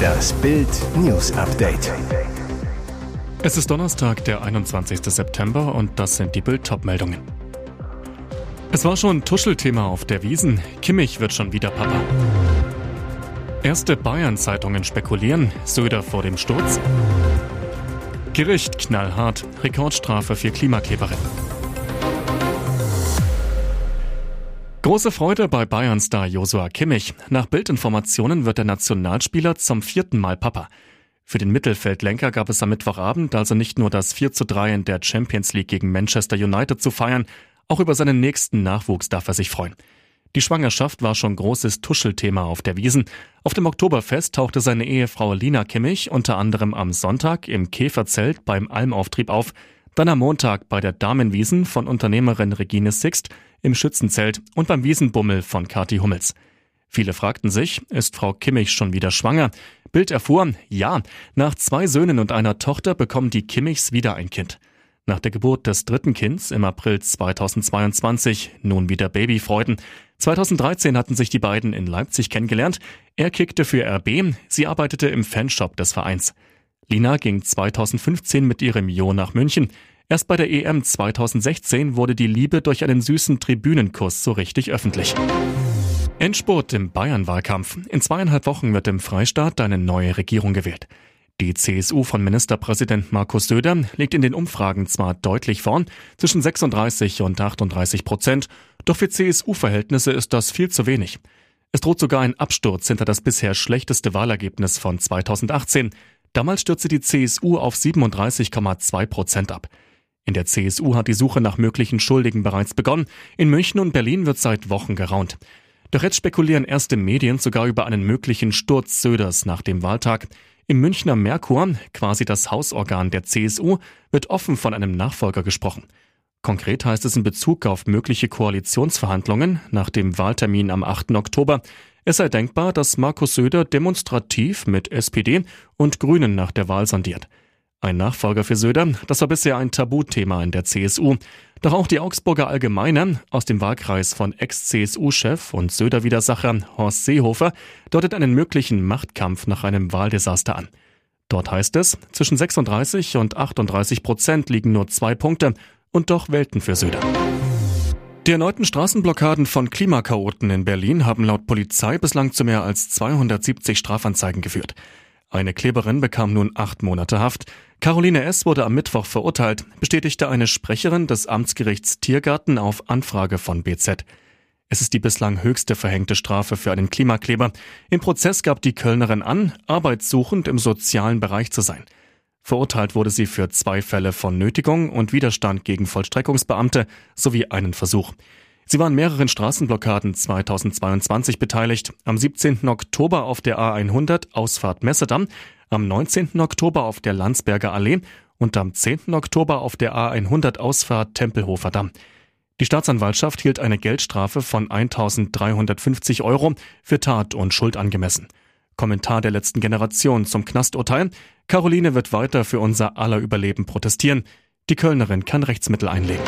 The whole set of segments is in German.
Das Bild News Update. Es ist Donnerstag, der 21. September und das sind die Bild meldungen Es war schon Tuschelthema auf der Wiesen. Kimmich wird schon wieder Papa. Erste Bayern-Zeitungen spekulieren, Söder vor dem Sturz. Gericht knallhart, Rekordstrafe für Klimakleberin. Große Freude bei Bayern-Star Josua Kimmich. Nach Bildinformationen wird der Nationalspieler zum vierten Mal Papa. Für den Mittelfeldlenker gab es am Mittwochabend also nicht nur das 4 zu 3 in der Champions League gegen Manchester United zu feiern, auch über seinen nächsten Nachwuchs darf er sich freuen. Die Schwangerschaft war schon großes Tuschelthema auf der Wiesen. Auf dem Oktoberfest tauchte seine Ehefrau Lina Kimmich unter anderem am Sonntag im Käferzelt beim Almauftrieb auf, dann am Montag bei der Damenwiesen von Unternehmerin Regine Sixt, im Schützenzelt und beim Wiesenbummel von Kati Hummels. Viele fragten sich, ist Frau Kimmich schon wieder schwanger? Bild erfuhr, ja, nach zwei Söhnen und einer Tochter bekommen die Kimmichs wieder ein Kind. Nach der Geburt des dritten Kinds im April 2022 nun wieder Babyfreuden. 2013 hatten sich die beiden in Leipzig kennengelernt. Er kickte für RB, sie arbeitete im Fanshop des Vereins. Lina ging 2015 mit ihrem Jo nach München. Erst bei der EM 2016 wurde die Liebe durch einen süßen Tribünenkuss so richtig öffentlich. Endspurt im Bayern-Wahlkampf. In zweieinhalb Wochen wird im Freistaat eine neue Regierung gewählt. Die CSU von Ministerpräsident Markus Söder liegt in den Umfragen zwar deutlich vorn, zwischen 36 und 38 Prozent, doch für CSU-Verhältnisse ist das viel zu wenig. Es droht sogar ein Absturz hinter das bisher schlechteste Wahlergebnis von 2018. Damals stürzte die CSU auf 37,2 Prozent ab. In der CSU hat die Suche nach möglichen Schuldigen bereits begonnen. In München und Berlin wird seit Wochen geraunt. Doch jetzt spekulieren erste Medien sogar über einen möglichen Sturz Söders nach dem Wahltag. Im Münchner Merkur, quasi das Hausorgan der CSU, wird offen von einem Nachfolger gesprochen. Konkret heißt es in Bezug auf mögliche Koalitionsverhandlungen nach dem Wahltermin am 8. Oktober, es sei denkbar, dass Markus Söder demonstrativ mit SPD und Grünen nach der Wahl sondiert. Ein Nachfolger für Söder, das war bisher ein Tabuthema in der CSU. Doch auch die Augsburger Allgemeine aus dem Wahlkreis von Ex-CSU-Chef und Söder-Widersacher Horst Seehofer deutet einen möglichen Machtkampf nach einem Wahldesaster an. Dort heißt es, zwischen 36 und 38 Prozent liegen nur zwei Punkte und doch Welten für Söder. Die erneuten Straßenblockaden von Klimakaoten in Berlin haben laut Polizei bislang zu mehr als 270 Strafanzeigen geführt. Eine Kleberin bekam nun acht Monate Haft. Caroline S. wurde am Mittwoch verurteilt, bestätigte eine Sprecherin des Amtsgerichts Tiergarten auf Anfrage von BZ. Es ist die bislang höchste verhängte Strafe für einen Klimakleber. Im Prozess gab die Kölnerin an, arbeitssuchend im sozialen Bereich zu sein. Verurteilt wurde sie für zwei Fälle von Nötigung und Widerstand gegen Vollstreckungsbeamte sowie einen Versuch. Sie war an mehreren Straßenblockaden 2022 beteiligt. Am 17. Oktober auf der A100 Ausfahrt Messedamm, am 19. Oktober auf der Landsberger Allee und am 10. Oktober auf der A100 Ausfahrt Tempelhofer Damm. Die Staatsanwaltschaft hielt eine Geldstrafe von 1350 Euro für Tat und Schuld angemessen. Kommentar der letzten Generation zum Knasturteil. Caroline wird weiter für unser aller Überleben protestieren. Die Kölnerin kann Rechtsmittel einlegen.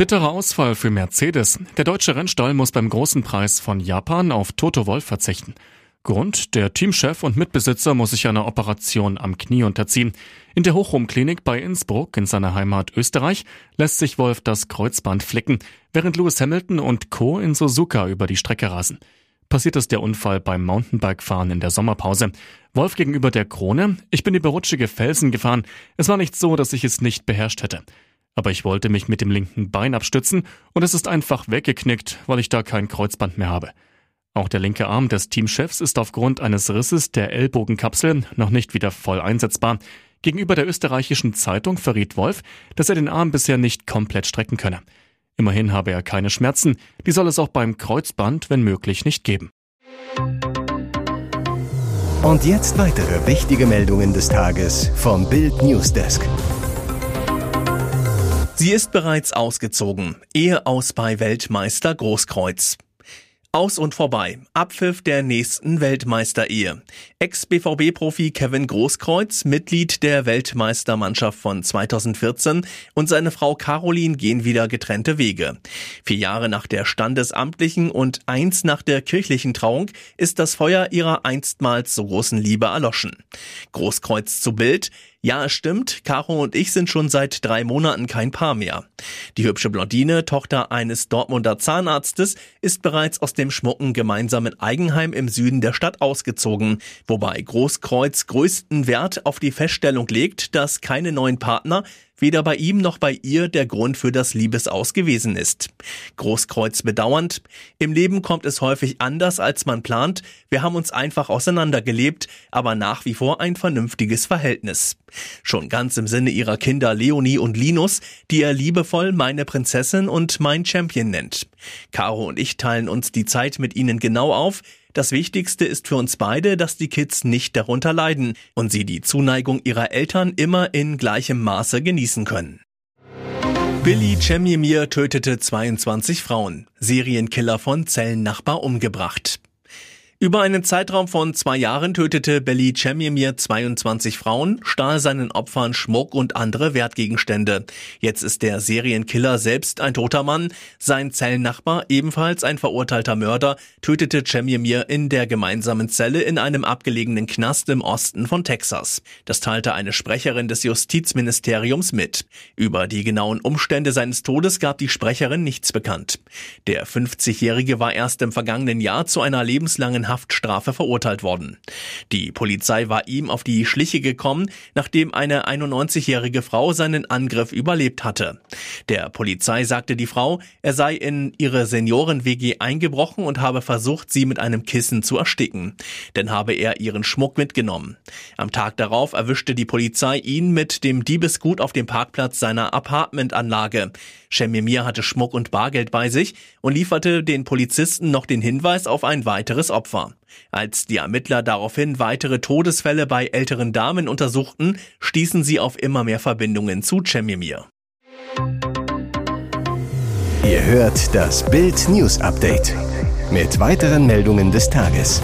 Bitterer Ausfall für Mercedes. Der deutsche Rennstall muss beim großen Preis von Japan auf Toto Wolf verzichten. Grund, der Teamchef und Mitbesitzer muss sich einer Operation am Knie unterziehen. In der Hochrum-Klinik bei Innsbruck in seiner Heimat Österreich lässt sich Wolf das Kreuzband flicken, während Lewis Hamilton und Co. in Suzuka über die Strecke rasen. Passiert ist der Unfall beim Mountainbike-Fahren in der Sommerpause. Wolf gegenüber der Krone, ich bin über rutschige Felsen gefahren. Es war nicht so, dass ich es nicht beherrscht hätte aber ich wollte mich mit dem linken Bein abstützen und es ist einfach weggeknickt, weil ich da kein Kreuzband mehr habe. Auch der linke Arm des Teamchefs ist aufgrund eines Risses der Ellbogenkapsel noch nicht wieder voll einsetzbar. Gegenüber der österreichischen Zeitung verriet Wolf, dass er den Arm bisher nicht komplett strecken könne. Immerhin habe er keine Schmerzen, die soll es auch beim Kreuzband, wenn möglich, nicht geben. Und jetzt weitere wichtige Meldungen des Tages vom Bild Newsdesk. Sie ist bereits ausgezogen. Ehe aus bei Weltmeister Großkreuz. Aus und vorbei. Abpfiff der nächsten Weltmeisterehe. Ex-BVB-Profi Kevin Großkreuz, Mitglied der Weltmeistermannschaft von 2014 und seine Frau Caroline gehen wieder getrennte Wege. Vier Jahre nach der standesamtlichen und eins nach der kirchlichen Trauung ist das Feuer ihrer einstmals so großen Liebe erloschen. Großkreuz zu Bild. Ja, es stimmt, Caro und ich sind schon seit drei Monaten kein Paar mehr. Die hübsche Blondine, Tochter eines Dortmunder Zahnarztes, ist bereits aus dem schmucken gemeinsamen Eigenheim im Süden der Stadt ausgezogen, wobei Großkreuz größten Wert auf die Feststellung legt, dass keine neuen Partner weder bei ihm noch bei ihr der Grund für das Liebesaus gewesen ist. Großkreuz bedauernd, im Leben kommt es häufig anders, als man plant, wir haben uns einfach auseinandergelebt, aber nach wie vor ein vernünftiges Verhältnis. Schon ganz im Sinne ihrer Kinder Leonie und Linus, die er liebevoll meine Prinzessin und mein Champion nennt. Caro und ich teilen uns die Zeit mit ihnen genau auf, das Wichtigste ist für uns beide, dass die Kids nicht darunter leiden und sie die Zuneigung ihrer Eltern immer in gleichem Maße genießen können. Billy Cemimir tötete 22 Frauen. Serienkiller von Zellennachbar umgebracht. Über einen Zeitraum von zwei Jahren tötete Belly Cemimir 22 Frauen, stahl seinen Opfern Schmuck und andere Wertgegenstände. Jetzt ist der Serienkiller selbst ein toter Mann. Sein Zellennachbar, ebenfalls ein verurteilter Mörder, tötete Cemimir in der gemeinsamen Zelle in einem abgelegenen Knast im Osten von Texas. Das teilte eine Sprecherin des Justizministeriums mit. Über die genauen Umstände seines Todes gab die Sprecherin nichts bekannt. Der 50-Jährige war erst im vergangenen Jahr zu einer lebenslangen Haftstrafe verurteilt worden. Die Polizei war ihm auf die Schliche gekommen, nachdem eine 91-jährige Frau seinen Angriff überlebt hatte. Der Polizei sagte die Frau, er sei in ihre Senioren-WG eingebrochen und habe versucht, sie mit einem Kissen zu ersticken. Dann habe er ihren Schmuck mitgenommen. Am Tag darauf erwischte die Polizei ihn mit dem Diebesgut auf dem Parkplatz seiner Apartmentanlage. Shemimir hatte Schmuck und Bargeld bei sich und lieferte den Polizisten noch den Hinweis auf ein weiteres Opfer. Als die Ermittler daraufhin weitere Todesfälle bei älteren Damen untersuchten, stießen sie auf immer mehr Verbindungen zu Cemimir. Ihr hört das Bild News Update mit weiteren Meldungen des Tages.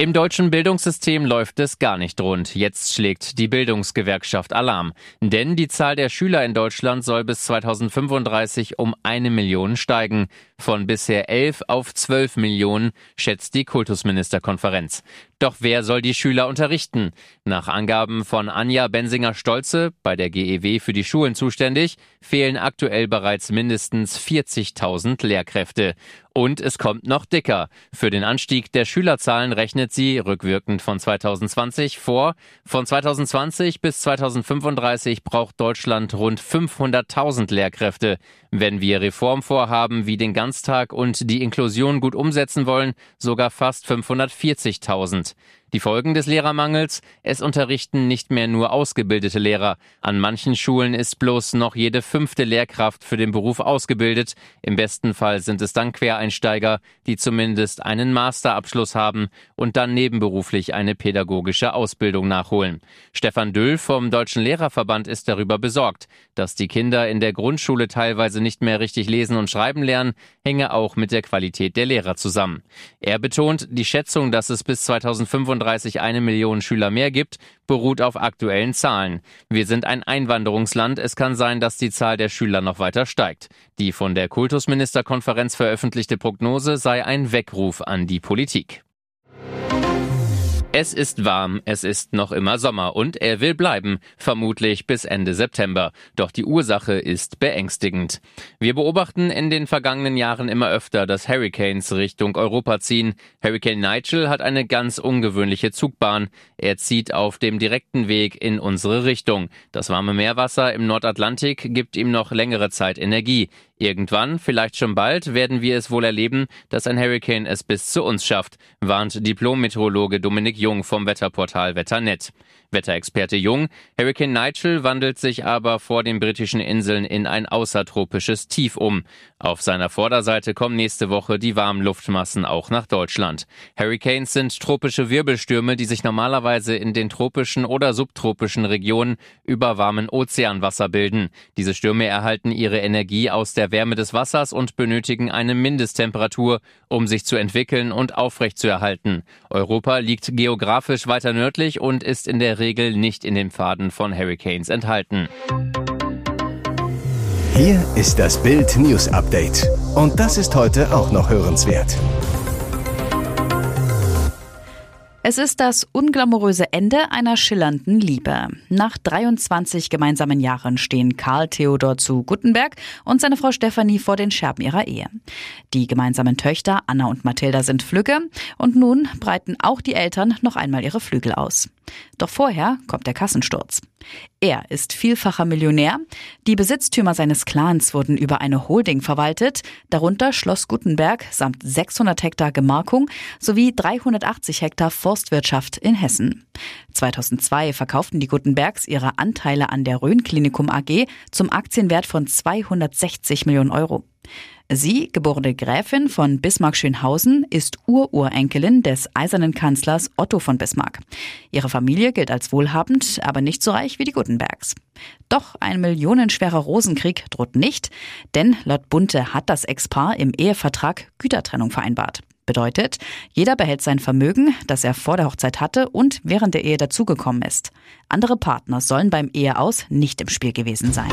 Im deutschen Bildungssystem läuft es gar nicht rund. Jetzt schlägt die Bildungsgewerkschaft Alarm. Denn die Zahl der Schüler in Deutschland soll bis 2035 um eine Million steigen. Von bisher elf auf zwölf Millionen, schätzt die Kultusministerkonferenz. Doch wer soll die Schüler unterrichten? Nach Angaben von Anja Bensinger-Stolze, bei der GEW für die Schulen zuständig, fehlen aktuell bereits mindestens 40.000 Lehrkräfte. Und es kommt noch dicker. Für den Anstieg der Schülerzahlen rechnet sie, rückwirkend von 2020, vor. Von 2020 bis 2035 braucht Deutschland rund 500.000 Lehrkräfte. Wenn wir Reformvorhaben wie den Ganztag und die Inklusion gut umsetzen wollen, sogar fast 540.000. Die Folgen des Lehrermangels? Es unterrichten nicht mehr nur ausgebildete Lehrer. An manchen Schulen ist bloß noch jede fünfte Lehrkraft für den Beruf ausgebildet. Im besten Fall sind es dann Quereinsteiger, die zumindest einen Masterabschluss haben und dann nebenberuflich eine pädagogische Ausbildung nachholen. Stefan Düll vom Deutschen Lehrerverband ist darüber besorgt, dass die Kinder in der Grundschule teilweise nicht mehr richtig lesen und schreiben lernen, hänge auch mit der Qualität der Lehrer zusammen. Er betont, die Schätzung, dass es bis 2035 35 eine Million Schüler mehr gibt, beruht auf aktuellen Zahlen. Wir sind ein Einwanderungsland. Es kann sein, dass die Zahl der Schüler noch weiter steigt. Die von der Kultusministerkonferenz veröffentlichte Prognose sei ein Weckruf an die Politik. Es ist warm, es ist noch immer Sommer und er will bleiben, vermutlich bis Ende September. Doch die Ursache ist beängstigend. Wir beobachten in den vergangenen Jahren immer öfter, dass Hurricanes Richtung Europa ziehen. Hurricane Nigel hat eine ganz ungewöhnliche Zugbahn. Er zieht auf dem direkten Weg in unsere Richtung. Das warme Meerwasser im Nordatlantik gibt ihm noch längere Zeit Energie. Irgendwann, vielleicht schon bald, werden wir es wohl erleben, dass ein Hurricane es bis zu uns schafft, warnt Diplom-Meteorologe Dominik Jung vom Wetterportal Wetternet. Wetterexperte Jung, Hurricane Nigel wandelt sich aber vor den britischen Inseln in ein außertropisches Tief um. Auf seiner Vorderseite kommen nächste Woche die warmen Luftmassen auch nach Deutschland. Hurricanes sind tropische Wirbelstürme, die sich normalerweise in den tropischen oder subtropischen Regionen über warmen Ozeanwasser bilden. Diese Stürme erhalten ihre Energie aus der Wärme des Wassers und benötigen eine Mindesttemperatur, um sich zu entwickeln und aufrechtzuerhalten. Europa liegt geografisch weiter nördlich und ist in der Regel nicht in den Pfaden von Hurricanes enthalten. Hier ist das Bild News Update. Und das ist heute auch noch hörenswert. Es ist das unglamouröse Ende einer schillernden Liebe. Nach 23 gemeinsamen Jahren stehen Karl Theodor zu Guttenberg und seine Frau Stefanie vor den Scherben ihrer Ehe. Die gemeinsamen Töchter Anna und Mathilda sind Flügge und nun breiten auch die Eltern noch einmal ihre Flügel aus. Doch vorher kommt der Kassensturz. Er ist vielfacher Millionär. Die Besitztümer seines Clans wurden über eine Holding verwaltet, darunter Schloss Gutenberg samt 600 Hektar Gemarkung sowie 380 Hektar Forstwirtschaft in Hessen. 2002 verkauften die Gutenbergs ihre Anteile an der Rhön Klinikum AG zum Aktienwert von 260 Millionen Euro. Sie, geborene Gräfin von Bismarck-Schönhausen, ist Ururenkelin des eisernen Kanzlers Otto von Bismarck. Ihre Familie gilt als wohlhabend, aber nicht so reich wie die Gutenbergs. Doch ein millionenschwerer Rosenkrieg droht nicht, denn laut Bunte hat das Ex-Paar im Ehevertrag Gütertrennung vereinbart. Bedeutet, jeder behält sein Vermögen, das er vor der Hochzeit hatte und während der Ehe dazugekommen ist. Andere Partner sollen beim Eheaus nicht im Spiel gewesen sein.